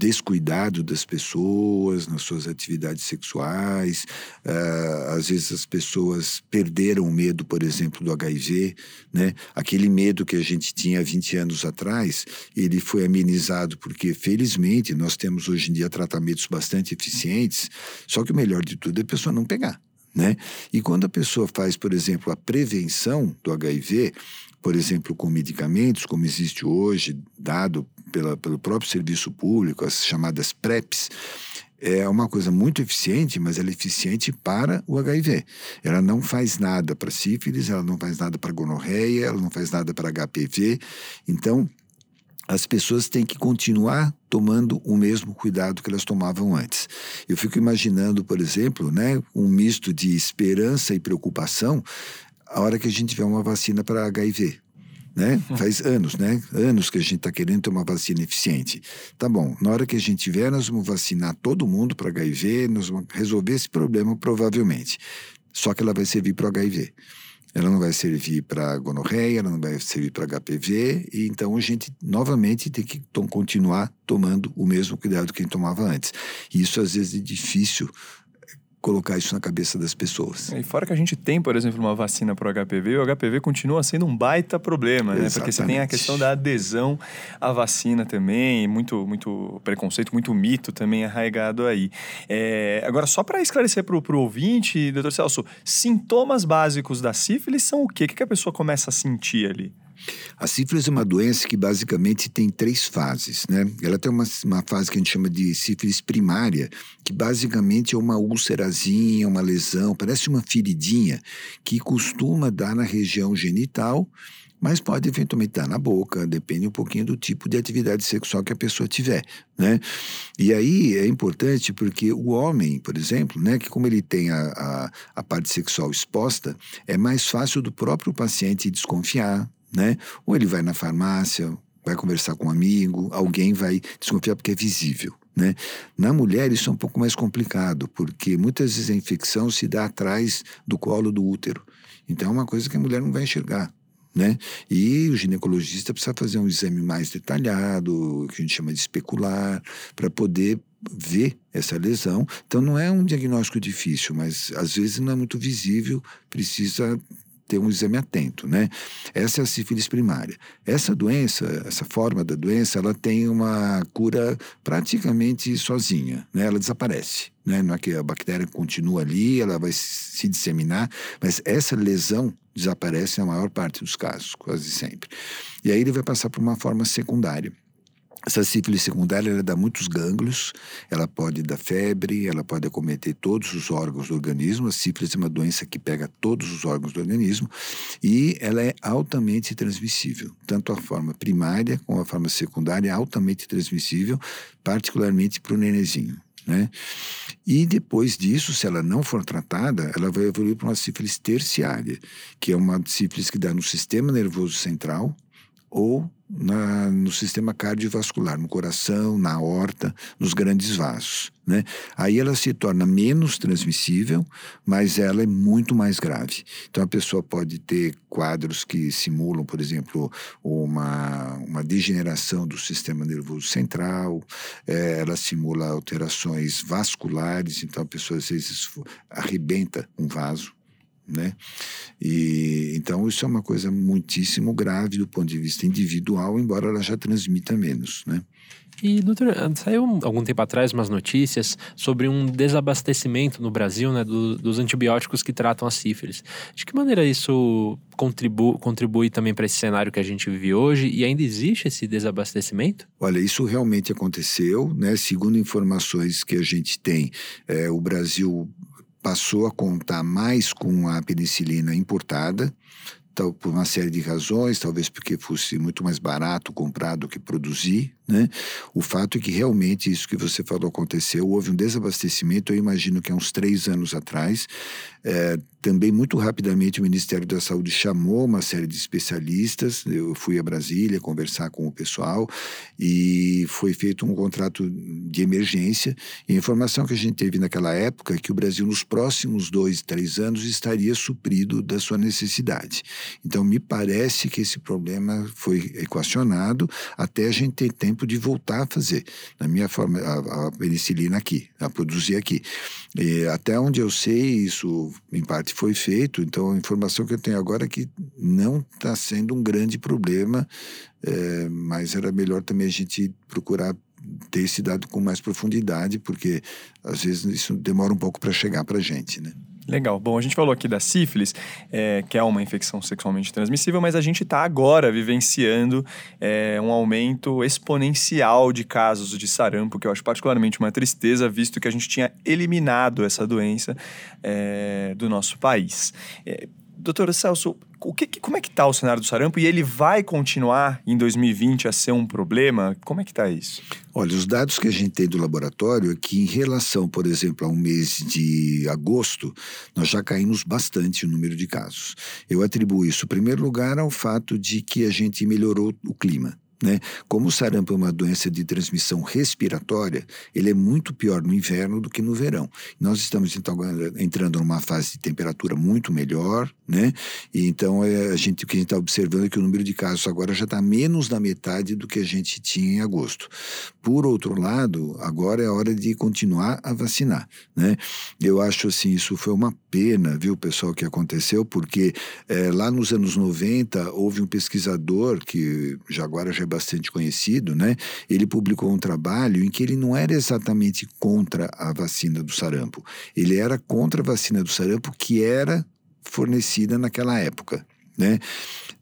descuidado das pessoas nas suas atividades sexuais. Uh, às vezes as pessoas perderam o medo, por exemplo, do HIV, né? Aquele medo que a gente tinha 20 anos atrás, ele foi amenizado porque, felizmente, nós temos hoje em dia tratamentos bastante eficientes, só que o melhor de tudo é a pessoa não pegar. Né? E quando a pessoa faz, por exemplo, a prevenção do HIV, por exemplo, com medicamentos, como existe hoje, dado pela, pelo próprio serviço público, as chamadas PrEPs, é uma coisa muito eficiente, mas ela é eficiente para o HIV. Ela não faz nada para sífilis, ela não faz nada para gonorreia, ela não faz nada para HPV. Então, as pessoas têm que continuar tomando o mesmo cuidado que elas tomavam antes. Eu fico imaginando, por exemplo, né, um misto de esperança e preocupação a hora que a gente tiver uma vacina para HIV. Né? Faz anos, né? Anos que a gente está querendo ter uma vacina eficiente. Tá bom, na hora que a gente tiver, nós vamos vacinar todo mundo para HIV, nós vamos resolver esse problema provavelmente. Só que ela vai servir para o HIV. Ela não vai servir para gonorreia, ela não vai servir para HPV, e então a gente novamente tem que continuar tomando o mesmo cuidado que a gente tomava antes. E isso às vezes é difícil colocar isso na cabeça das pessoas. E fora que a gente tem, por exemplo, uma vacina para o HPV, o HPV continua sendo um baita problema, né? Porque você tem a questão da adesão à vacina também, muito, muito preconceito, muito mito também arraigado aí. É, agora, só para esclarecer para o ouvinte, doutor Celso, sintomas básicos da sífilis são o quê? O que a pessoa começa a sentir ali? A sífilis é uma doença que basicamente tem três fases, né? Ela tem uma, uma fase que a gente chama de sífilis primária, que basicamente é uma úlcerazinha, uma lesão, parece uma feridinha, que costuma dar na região genital, mas pode eventualmente dar na boca, depende um pouquinho do tipo de atividade sexual que a pessoa tiver, né? E aí é importante porque o homem, por exemplo, né, que como ele tem a, a, a parte sexual exposta, é mais fácil do próprio paciente desconfiar, né? Ou ele vai na farmácia, vai conversar com um amigo, alguém vai desconfiar porque é visível. Né? Na mulher, isso é um pouco mais complicado, porque muitas vezes a infecção se dá atrás do colo do útero. Então, é uma coisa que a mulher não vai enxergar. Né? E o ginecologista precisa fazer um exame mais detalhado, que a gente chama de especular, para poder vê essa lesão. Então não é um diagnóstico difícil, mas às vezes não é muito visível, precisa ter um exame atento, né? Essa é a sífilis primária. Essa doença, essa forma da doença, ela tem uma cura praticamente sozinha, né? Ela desaparece, né? Não é que a bactéria continua ali, ela vai se disseminar, mas essa lesão desaparece na maior parte dos casos, quase sempre. E aí ele vai passar por uma forma secundária. Essa sífilis secundária ela dá muitos gânglios, ela pode dar febre, ela pode acometer todos os órgãos do organismo. A sífilis é uma doença que pega todos os órgãos do organismo e ela é altamente transmissível. Tanto a forma primária como a forma secundária é altamente transmissível, particularmente para o nenenzinho. Né? E depois disso, se ela não for tratada, ela vai evoluir para uma sífilis terciária, que é uma sífilis que dá no sistema nervoso central ou na, no sistema cardiovascular, no coração, na aorta, nos grandes vasos. Né? Aí ela se torna menos transmissível, mas ela é muito mais grave. Então a pessoa pode ter quadros que simulam, por exemplo, uma, uma degeneração do sistema nervoso central, é, ela simula alterações vasculares, então a pessoa às vezes arrebenta um vaso né? E então isso é uma coisa muitíssimo grave do ponto de vista individual, embora ela já transmita menos, né? E, doutor, saiu algum tempo atrás umas notícias sobre um desabastecimento no Brasil né, do, dos antibióticos que tratam a sífilis. De que maneira isso contribui, contribui também para esse cenário que a gente vive hoje? E ainda existe esse desabastecimento? Olha, isso realmente aconteceu, né? Segundo informações que a gente tem, é, o Brasil passou a contar mais com a penicilina importada, tal, por uma série de razões, talvez porque fosse muito mais barato comprar do que produzir, né? O fato é que realmente isso que você falou aconteceu, houve um desabastecimento, eu imagino que há uns três anos atrás, é, também muito rapidamente o Ministério da Saúde chamou uma série de especialistas, eu fui a Brasília conversar com o pessoal e foi feito um contrato de emergência e a informação que a gente teve naquela época é que o Brasil nos próximos dois, três anos estaria suprido da sua necessidade. Então me parece que esse problema foi equacionado até a gente ter tempo de voltar a fazer, na minha forma, a, a penicilina aqui, a produzir aqui. E até onde eu sei, isso em parte foi feito, então a informação que eu tenho agora é que não está sendo um grande problema, é, mas era melhor também a gente procurar ter esse dado com mais profundidade, porque às vezes isso demora um pouco para chegar para a gente, né? Legal. Bom, a gente falou aqui da sífilis, é, que é uma infecção sexualmente transmissível, mas a gente está agora vivenciando é, um aumento exponencial de casos de sarampo, que eu acho particularmente uma tristeza, visto que a gente tinha eliminado essa doença é, do nosso país. Doutor Celso, o que, como é que está o cenário do sarampo e ele vai continuar em 2020 a ser um problema? Como é que está isso? Olha, os dados que a gente tem do laboratório é que em relação, por exemplo, a um mês de agosto, nós já caímos bastante o número de casos. Eu atribuo isso, em primeiro lugar, ao fato de que a gente melhorou o clima. Né? Como o sarampo é uma doença de transmissão respiratória, ele é muito pior no inverno do que no verão. Nós estamos então entrando numa fase de temperatura muito melhor, né? E então é, a gente, o que a gente está observando é que o número de casos agora já está menos da metade do que a gente tinha em agosto. Por outro lado, agora é a hora de continuar a vacinar, né? Eu acho assim, isso foi uma pena, viu, pessoal, que aconteceu, porque é, lá nos anos 90 houve um pesquisador que já agora já é bastante conhecido, né? Ele publicou um trabalho em que ele não era exatamente contra a vacina do sarampo. Ele era contra a vacina do sarampo que era fornecida naquela época. Né?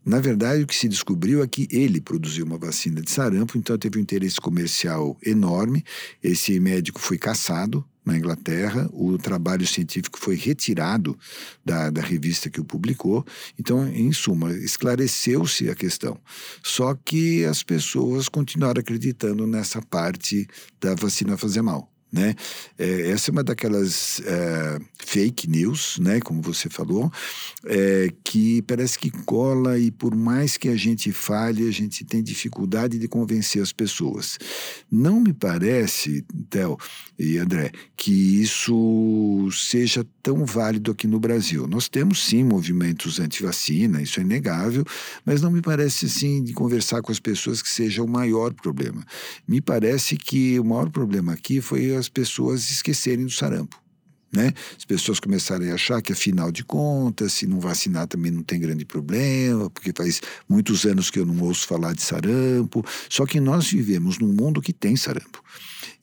Na verdade, o que se descobriu é que ele produziu uma vacina de sarampo, então teve um interesse comercial enorme. Esse médico foi caçado na Inglaterra, o trabalho científico foi retirado da, da revista que o publicou. Então, em suma, esclareceu-se a questão. Só que as pessoas continuaram acreditando nessa parte da vacina fazer mal. Né? É, essa é uma daquelas é, fake news, né, como você falou, é, que parece que cola e por mais que a gente fale, a gente tem dificuldade de convencer as pessoas. Não me parece, Theo e André, que isso seja tão válido aqui no Brasil. Nós temos sim movimentos anti-vacina, isso é inegável, mas não me parece assim de conversar com as pessoas que seja o maior problema. Me parece que o maior problema aqui foi as pessoas esquecerem do sarampo. Né? As pessoas começarem a achar que, afinal de contas, se não vacinar também não tem grande problema, porque faz muitos anos que eu não ouço falar de sarampo. Só que nós vivemos num mundo que tem sarampo.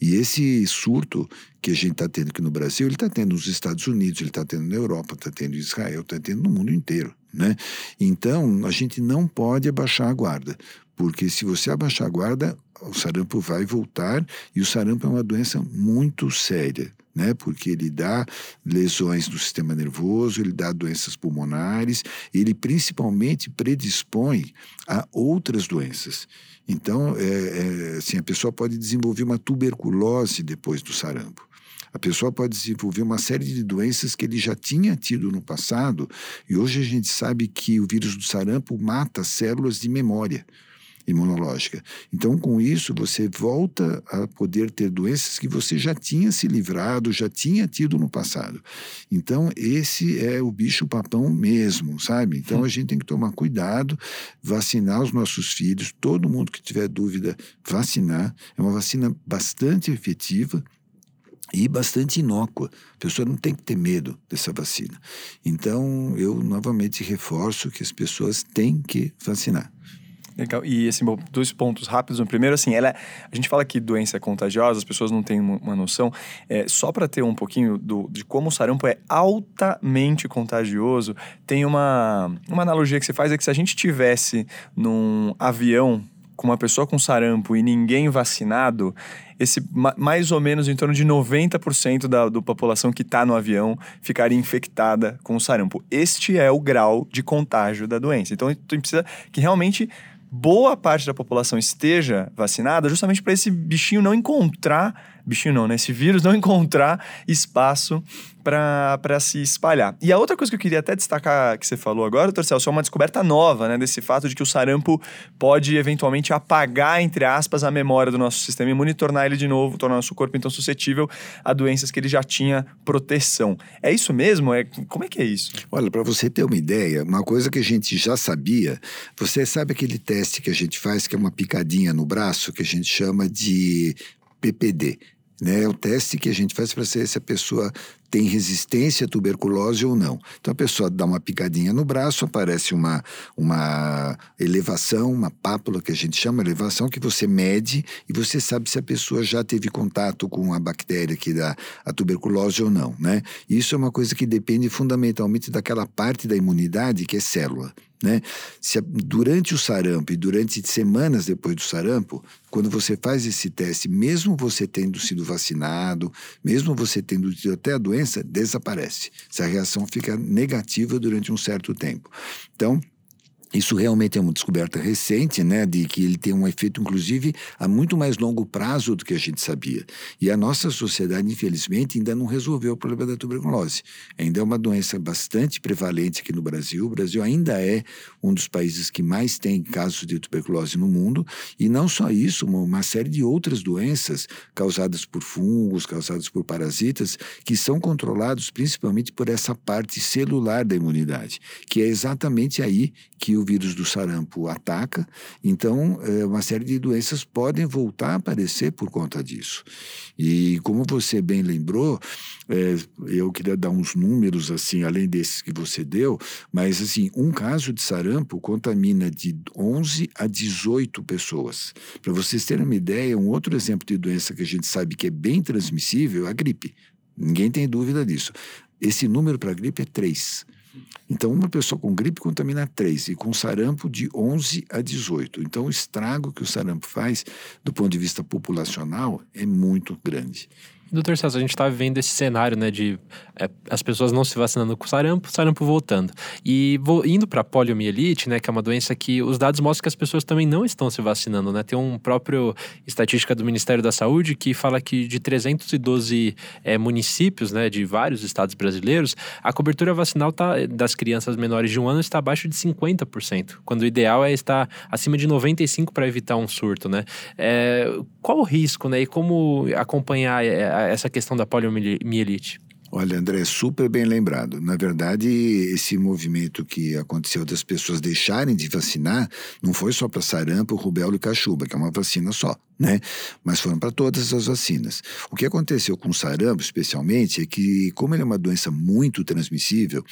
E esse surto que a gente está tendo aqui no Brasil, ele está tendo nos Estados Unidos, ele está tendo na Europa, está tendo em Israel, está tendo no mundo inteiro. Né? Então, a gente não pode abaixar a guarda, porque se você abaixar a guarda, o sarampo vai voltar e o sarampo é uma doença muito séria. Né, porque ele dá lesões do sistema nervoso, ele dá doenças pulmonares, ele principalmente predispõe a outras doenças. Então, é, é, assim, a pessoa pode desenvolver uma tuberculose depois do sarampo. A pessoa pode desenvolver uma série de doenças que ele já tinha tido no passado, e hoje a gente sabe que o vírus do sarampo mata células de memória imunológica. Então, com isso, você volta a poder ter doenças que você já tinha se livrado, já tinha tido no passado. Então, esse é o bicho-papão mesmo, sabe? Então, a gente tem que tomar cuidado, vacinar os nossos filhos, todo mundo que tiver dúvida, vacinar. É uma vacina bastante efetiva e bastante inócua. A pessoa não tem que ter medo dessa vacina. Então, eu novamente reforço que as pessoas têm que vacinar. Legal. E assim, dois pontos rápidos. O primeiro, assim, ela, a gente fala que doença é contagiosa, as pessoas não têm uma noção. É, só para ter um pouquinho do, de como o sarampo é altamente contagioso, tem uma, uma analogia que você faz é que se a gente tivesse num avião com uma pessoa com sarampo e ninguém vacinado, esse mais ou menos em torno de 90% da, da população que está no avião ficaria infectada com o sarampo. Este é o grau de contágio da doença. Então, a gente precisa que realmente boa parte da população esteja vacinada, justamente para esse bichinho não encontrar bichinho não, né? Esse vírus não encontrar espaço para se espalhar. E a outra coisa que eu queria até destacar que você falou agora, doutor Celso, é uma descoberta nova, né? Desse fato de que o sarampo pode eventualmente apagar, entre aspas, a memória do nosso sistema imune e tornar ele de novo, tornar nosso corpo então suscetível a doenças que ele já tinha proteção. É isso mesmo? É, como é que é isso? Olha, para você ter uma ideia, uma coisa que a gente já sabia, você sabe aquele teste que a gente faz, que é uma picadinha no braço, que a gente chama de PPD, né? É o teste que a gente faz para saber se a pessoa tem resistência à tuberculose ou não. Então a pessoa dá uma picadinha no braço, aparece uma, uma elevação, uma pápula que a gente chama elevação, que você mede e você sabe se a pessoa já teve contato com a bactéria que dá a tuberculose ou não, né? Isso é uma coisa que depende fundamentalmente daquela parte da imunidade que é célula. Né? Se, durante o sarampo e durante semanas depois do sarampo, quando você faz esse teste, mesmo você tendo sido vacinado, mesmo você tendo tido até a doença, desaparece. Essa reação fica negativa durante um certo tempo. Então, isso realmente é uma descoberta recente, né, de que ele tem um efeito, inclusive, a muito mais longo prazo do que a gente sabia. E a nossa sociedade, infelizmente, ainda não resolveu o problema da tuberculose. Ainda é uma doença bastante prevalente aqui no Brasil. O Brasil ainda é um dos países que mais tem casos de tuberculose no mundo. E não só isso, uma, uma série de outras doenças causadas por fungos, causadas por parasitas, que são controlados principalmente por essa parte celular da imunidade, que é exatamente aí que o vírus do sarampo ataca, então é, uma série de doenças podem voltar a aparecer por conta disso. E como você bem lembrou, é, eu queria dar uns números assim, além desses que você deu, mas assim, um caso de sarampo contamina de 11 a 18 pessoas. Para vocês terem uma ideia, um outro exemplo de doença que a gente sabe que é bem transmissível é a gripe. Ninguém tem dúvida disso. Esse número para a gripe é 3. Então, uma pessoa com gripe contamina 3 e com sarampo de 11 a 18. Então, o estrago que o sarampo faz, do ponto de vista populacional, é muito grande. Doutor Celso, a gente está vivendo esse cenário, né, de é, as pessoas não se vacinando com sarampo, sarampo voltando. E vou, indo para a poliomielite, né, que é uma doença que os dados mostram que as pessoas também não estão se vacinando, né? Tem um próprio estatística do Ministério da Saúde que fala que de 312 é, municípios, né, de vários estados brasileiros, a cobertura vacinal tá, das crianças menores de um ano está abaixo de 50%, quando o ideal é estar acima de 95% para evitar um surto, né? É, qual o risco, né, e como acompanhar é, essa questão da poliomielite? Olha, André, super bem lembrado. Na verdade, esse movimento que aconteceu das pessoas deixarem de vacinar não foi só para sarampo, rubéola e cachuba, que é uma vacina só, né? Mas foram para todas as vacinas. O que aconteceu com sarampo, especialmente, é que, como ele é uma doença muito transmissível,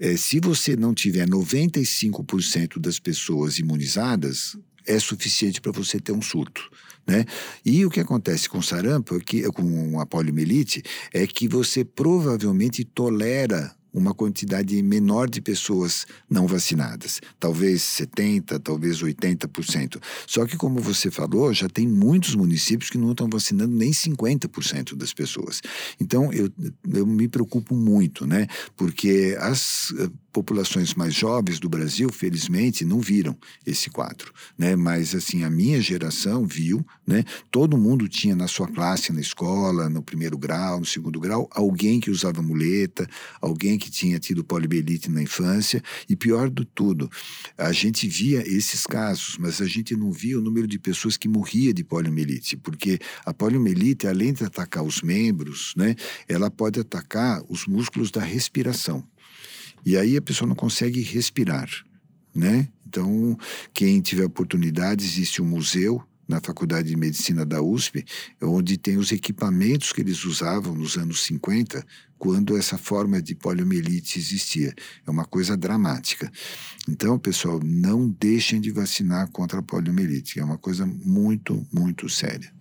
é, se você não tiver 95% das pessoas imunizadas, é suficiente para você ter um surto. Né? E o que acontece com sarampo, é que, com a poliomielite, é que você provavelmente tolera uma quantidade menor de pessoas não vacinadas, talvez 70%, talvez 80%. Só que, como você falou, já tem muitos municípios que não estão vacinando nem 50% das pessoas. Então, eu, eu me preocupo muito, né? Porque as populações mais jovens do Brasil, felizmente, não viram esse quadro, né? Mas assim, a minha geração viu, né? Todo mundo tinha na sua classe, na escola, no primeiro grau, no segundo grau, alguém que usava muleta, alguém que tinha tido poliomielite na infância, e pior do tudo, a gente via esses casos, mas a gente não via o número de pessoas que morria de poliomielite, porque a poliomielite, além de atacar os membros, né? Ela pode atacar os músculos da respiração. E aí a pessoa não consegue respirar, né? Então, quem tiver oportunidade, existe um museu na Faculdade de Medicina da USP, onde tem os equipamentos que eles usavam nos anos 50, quando essa forma de poliomielite existia. É uma coisa dramática. Então, pessoal, não deixem de vacinar contra a poliomielite. É uma coisa muito, muito séria.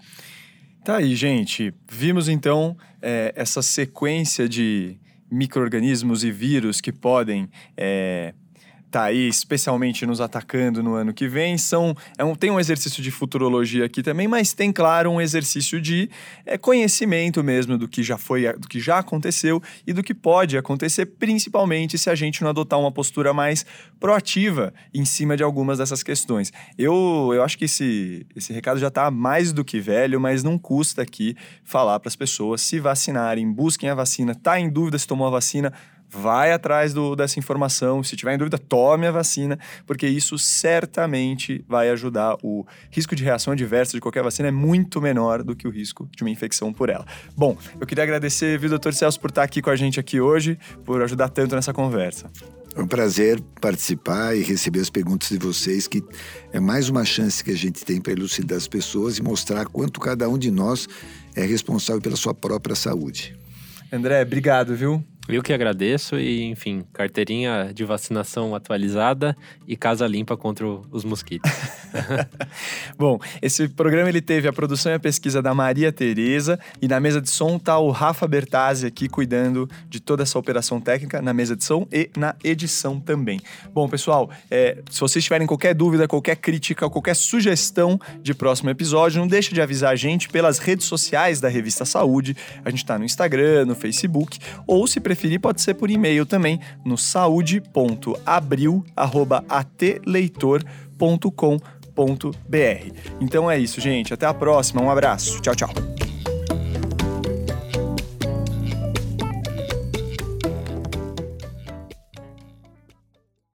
Tá aí, gente. Vimos então é, essa sequência de micro-organismos e vírus que podem é, tá aí especialmente nos atacando no ano que vem. São é um, tem um exercício de futurologia aqui também mas tem claro um exercício de é, conhecimento mesmo do que já foi do que já aconteceu e do que pode acontecer principalmente se a gente não adotar uma postura mais proativa em cima de algumas dessas questões. Eu, eu acho que esse, esse recado já está mais do que velho mas não custa aqui falar para as pessoas se vacinarem. Busquem a vacina. Tá em dúvida se tomou a vacina vai atrás do, dessa informação. Se tiver em dúvida, tome a vacina, porque isso certamente vai ajudar. O risco de reação adversa de qualquer vacina é muito menor do que o risco de uma infecção por ela. Bom, eu queria agradecer, viu, doutor Celso, por estar aqui com a gente aqui hoje, por ajudar tanto nessa conversa. É um prazer participar e receber as perguntas de vocês, que é mais uma chance que a gente tem para elucidar as pessoas e mostrar quanto cada um de nós é responsável pela sua própria saúde. André, obrigado, viu? Eu que agradeço e, enfim, carteirinha de vacinação atualizada e casa limpa contra os mosquitos. Bom, esse programa ele teve a produção e a pesquisa da Maria Tereza e na mesa de som tá o Rafa Bertazzi aqui cuidando de toda essa operação técnica na mesa de som e na edição também. Bom, pessoal, é, se vocês tiverem qualquer dúvida, qualquer crítica, qualquer sugestão de próximo episódio, não deixe de avisar a gente pelas redes sociais da Revista Saúde. A gente está no Instagram, no Facebook ou se preferir, pode ser por e-mail também no saúde.abril@atleitor.com.br. Então é isso, gente. Até a próxima. Um abraço. Tchau, tchau.